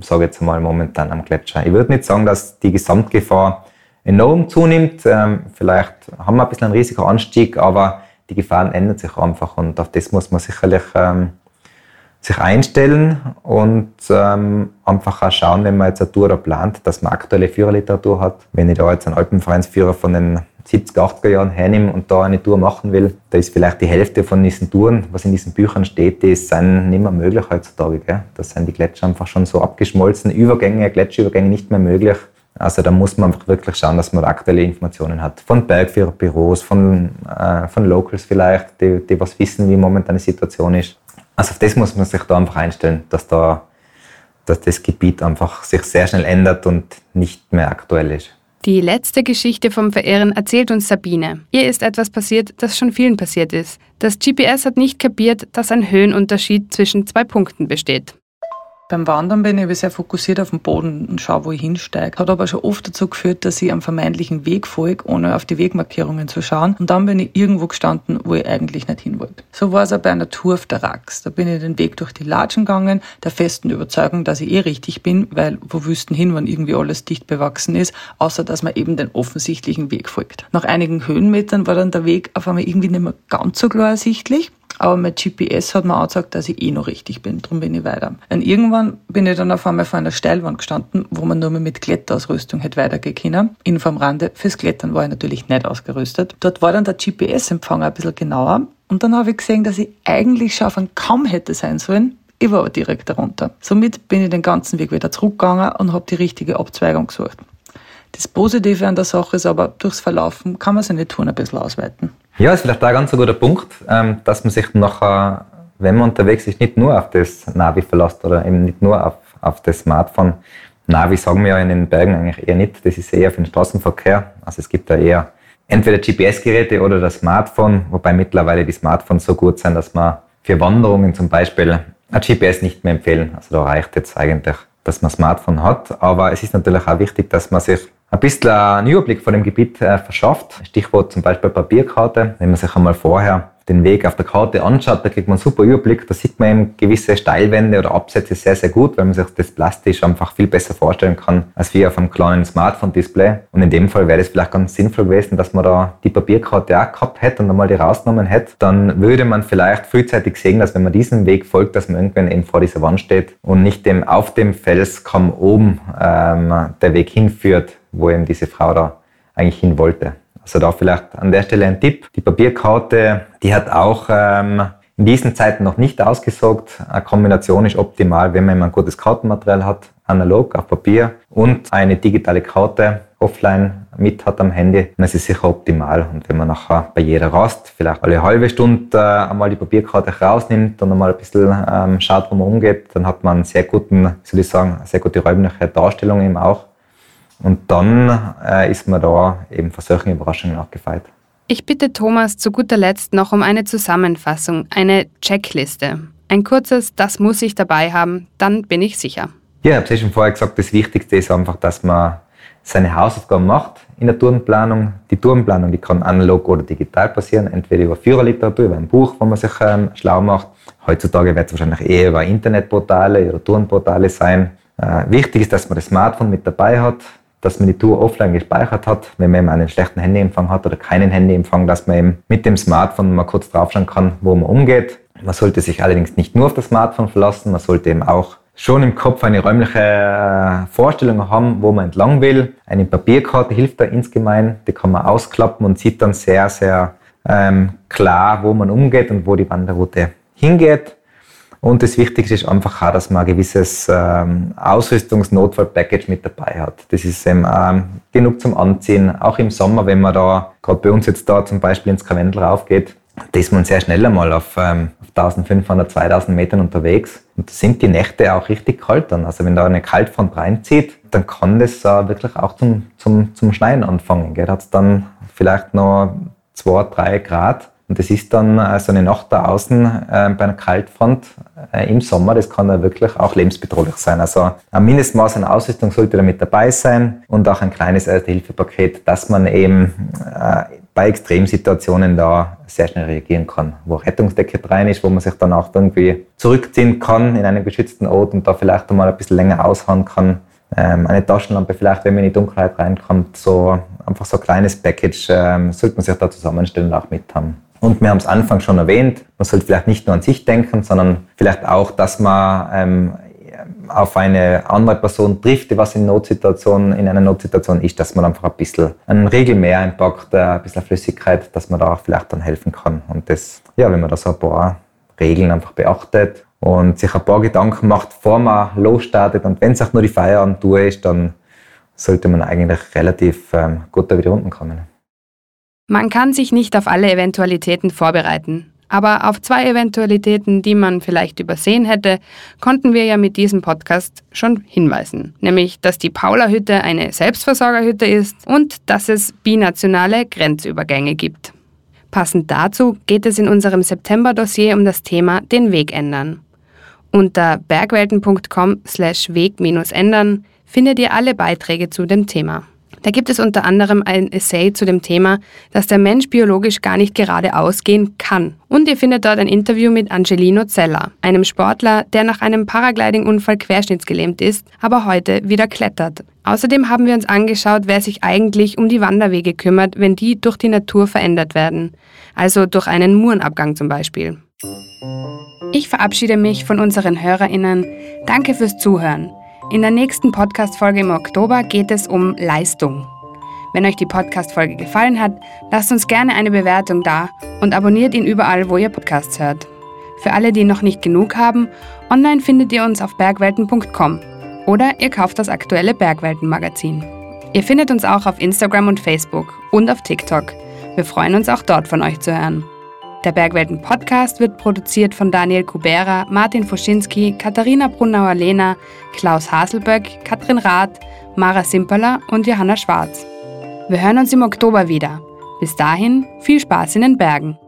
sage ich jetzt mal momentan am Gletscher. Ich würde nicht sagen, dass die Gesamtgefahr enorm zunimmt, ähm, vielleicht haben wir ein bisschen einen riesigen Anstieg, aber die Gefahren ändern sich einfach und auf das muss man sicherlich ähm, sich einstellen und ähm, einfach auch schauen, wenn man jetzt eine Tour da plant, dass man aktuelle Führerliteratur hat. Wenn ich da jetzt einen Alpenvereinsführer von den 70er, 80er Jahren hernehme und da eine Tour machen will, da ist vielleicht die Hälfte von diesen Touren, was in diesen Büchern steht, die sind nicht mehr möglich heutzutage. Gell? Da sind die Gletscher einfach schon so abgeschmolzen, Übergänge, Gletscherübergänge nicht mehr möglich. Also da muss man einfach wirklich schauen, dass man aktuelle Informationen hat. Von Bergführerbüros, von, äh, von Locals vielleicht, die, die was wissen, wie momentan die Situation ist. Also auf das muss man sich da einfach einstellen, dass, da, dass das Gebiet einfach sich sehr schnell ändert und nicht mehr aktuell ist. Die letzte Geschichte vom Verehren erzählt uns Sabine. Ihr ist etwas passiert, das schon vielen passiert ist. Das GPS hat nicht kapiert, dass ein Höhenunterschied zwischen zwei Punkten besteht. Beim Wandern bin ich sehr fokussiert auf den Boden und schaue, wo ich hinsteige. Hat aber schon oft dazu geführt, dass ich am vermeintlichen Weg folge, ohne auf die Wegmarkierungen zu schauen. Und dann bin ich irgendwo gestanden, wo ich eigentlich nicht hin wollte. So war es auch bei einer Tour auf der Rax. Da bin ich den Weg durch die Latschen gegangen, der festen Überzeugung, dass ich eh richtig bin, weil wo wüssten hin, wenn irgendwie alles dicht bewachsen ist, außer dass man eben den offensichtlichen Weg folgt. Nach einigen Höhenmetern war dann der Weg auf einmal irgendwie nicht mehr ganz so klar ersichtlich. Aber mein GPS hat mir gesagt, dass ich eh noch richtig bin. Darum bin ich weiter. Und irgendwann bin ich dann auf einmal vor einer Steilwand gestanden, wo man nur mehr mit Kletterausrüstung hätte weitergehen können. In vom Rande. Fürs Klettern war ich natürlich nicht ausgerüstet. Dort war dann der GPS-Empfang ein bisschen genauer. Und dann habe ich gesehen, dass ich eigentlich schon auf einen Kamm hätte sein sollen. Ich war aber direkt darunter. Somit bin ich den ganzen Weg wieder zurückgegangen und habe die richtige Abzweigung gesucht. Das Positive an der Sache ist aber, durchs Verlaufen kann man seine Touren ein bisschen ausweiten. Ja, ist vielleicht auch ein ganz guter Punkt, ähm, dass man sich nachher, wenn man unterwegs ist, nicht nur auf das Navi verlässt oder eben nicht nur auf, auf das Smartphone. Navi sagen wir ja in den Bergen eigentlich eher nicht, das ist eher für den Straßenverkehr. Also es gibt da eher entweder GPS-Geräte oder das Smartphone, wobei mittlerweile die Smartphones so gut sind, dass man für Wanderungen zum Beispiel ein GPS nicht mehr empfehlen. Also da reicht jetzt eigentlich, dass man ein Smartphone hat. Aber es ist natürlich auch wichtig, dass man sich ein bisschen einen Überblick von dem Gebiet äh, verschafft. Stichwort zum Beispiel Papierkarte. Wenn man sich einmal vorher den Weg auf der Karte anschaut, da kriegt man einen super Überblick. Da sieht man eben gewisse Steilwände oder Absätze sehr, sehr gut, weil man sich das plastisch einfach viel besser vorstellen kann, als wie auf einem kleinen Smartphone-Display. Und in dem Fall wäre es vielleicht ganz sinnvoll gewesen, dass man da die Papierkarte auch gehabt hätte und einmal die rausgenommen hätte. Dann würde man vielleicht frühzeitig sehen, dass wenn man diesen Weg folgt, dass man irgendwann eben vor dieser Wand steht und nicht dem auf dem Felskamm oben ähm, der Weg hinführt, wo eben diese Frau da eigentlich hin wollte. Also da vielleicht an der Stelle ein Tipp. Die Papierkarte, die hat auch ähm, in diesen Zeiten noch nicht ausgesorgt. Eine Kombination ist optimal, wenn man ein gutes Kartenmaterial hat, analog auf Papier und eine digitale Karte offline mit hat am Handy, dann ist sicher optimal. Und wenn man nachher bei jeder Rast vielleicht alle halbe Stunde äh, einmal die Papierkarte rausnimmt und einmal ein bisschen ähm, schaut, wo man umgeht, dann hat man einen sehr guten, soll ich sagen, eine sehr gute räumliche Darstellung eben auch und dann äh, ist man da eben vor solchen Überraschungen auch gefeit. Ich bitte Thomas zu guter Letzt noch um eine Zusammenfassung, eine Checkliste. Ein kurzes, das muss ich dabei haben, dann bin ich sicher. Ja, ich habe es ja schon vorher gesagt, das Wichtigste ist einfach, dass man seine Hausaufgaben macht in der Tourenplanung. Die Tourenplanung, die kann analog oder digital passieren, entweder über Führerliteratur, über ein Buch, wo man sich ähm, schlau macht. Heutzutage wird es wahrscheinlich eher über Internetportale oder Tourenportale sein. Äh, wichtig ist, dass man das Smartphone mit dabei hat, dass man die Tour offline gespeichert hat, wenn man eben einen schlechten Handyempfang hat oder keinen Handyempfang, dass man eben mit dem Smartphone mal kurz draufschauen kann, wo man umgeht. Man sollte sich allerdings nicht nur auf das Smartphone verlassen, man sollte eben auch schon im Kopf eine räumliche äh, Vorstellung haben, wo man entlang will. Eine Papierkarte hilft da insgemein, die kann man ausklappen und sieht dann sehr, sehr ähm, klar, wo man umgeht und wo die Wanderroute hingeht. Und das Wichtigste ist einfach auch, dass man ein gewisses ähm, Ausrüstungsnotfall-Package mit dabei hat. Das ist eben ähm, genug zum Anziehen, auch im Sommer, wenn man da, gerade bei uns jetzt da zum Beispiel ins Karwendel raufgeht, da ist man sehr schnell einmal auf, ähm, auf 1500, 2000 Metern unterwegs. Und da sind die Nächte auch richtig kalt dann. Also wenn da eine Kaltfront reinzieht, dann kann das äh, wirklich auch zum, zum, zum Schneien anfangen. Da hat es dann vielleicht noch 2, 3 Grad. Und das ist dann äh, so eine Nacht da außen äh, bei einer Kaltfront äh, im Sommer, das kann da wirklich auch lebensbedrohlich sein. Also ein Mindestmaß an Ausrüstung sollte da mit dabei sein und auch ein kleines Erste-Hilfe-Paket, dass man eben äh, bei Extremsituationen da sehr schnell reagieren kann, wo Rettungsdecke rein ist, wo man sich dann auch irgendwie zurückziehen kann in einen geschützten Ort und da vielleicht einmal ein bisschen länger aushauen kann. Ähm, eine Taschenlampe vielleicht, wenn man in die Dunkelheit reinkommt, so einfach so ein kleines Package ähm, sollte man sich da zusammenstellen und auch mit haben. Und wir haben es Anfang schon erwähnt, man sollte vielleicht nicht nur an sich denken, sondern vielleicht auch, dass man ähm, auf eine andere Person trifft, die was in Notsituationen, in einer Notsituation ist, dass man einfach ein bisschen einen Regel mehr einpackt, äh, ein bisschen Flüssigkeit, dass man da auch vielleicht dann helfen kann. Und das, ja, wenn man da so ein paar Regeln einfach beachtet und sich ein paar Gedanken macht, bevor man losstartet und wenn es auch nur die Feierabendtour ist, dann sollte man eigentlich relativ ähm, gut da wieder unten kommen. Man kann sich nicht auf alle Eventualitäten vorbereiten. Aber auf zwei Eventualitäten, die man vielleicht übersehen hätte, konnten wir ja mit diesem Podcast schon hinweisen. Nämlich, dass die Paula-Hütte eine Selbstversorgerhütte ist und dass es binationale Grenzübergänge gibt. Passend dazu geht es in unserem September-Dossier um das Thema den Weg ändern. Unter bergwelten.com slash weg-ändern findet ihr alle Beiträge zu dem Thema. Da gibt es unter anderem ein Essay zu dem Thema, dass der Mensch biologisch gar nicht geradeaus gehen kann. Und ihr findet dort ein Interview mit Angelino Zeller, einem Sportler, der nach einem Paragliding-Unfall querschnittsgelähmt ist, aber heute wieder klettert. Außerdem haben wir uns angeschaut, wer sich eigentlich um die Wanderwege kümmert, wenn die durch die Natur verändert werden. Also durch einen Murenabgang zum Beispiel. Ich verabschiede mich von unseren HörerInnen. Danke fürs Zuhören. In der nächsten Podcast-Folge im Oktober geht es um Leistung. Wenn euch die Podcast-Folge gefallen hat, lasst uns gerne eine Bewertung da und abonniert ihn überall, wo ihr Podcasts hört. Für alle, die noch nicht genug haben, online findet ihr uns auf bergwelten.com oder ihr kauft das aktuelle Bergwelten-Magazin. Ihr findet uns auch auf Instagram und Facebook und auf TikTok. Wir freuen uns auch dort von euch zu hören. Der Bergwelten Podcast wird produziert von Daniel Kubera, Martin Foschinski, Katharina Brunauer-Lehner, Klaus Haselböck, Katrin Rath, Mara Simperler und Johanna Schwarz. Wir hören uns im Oktober wieder. Bis dahin viel Spaß in den Bergen.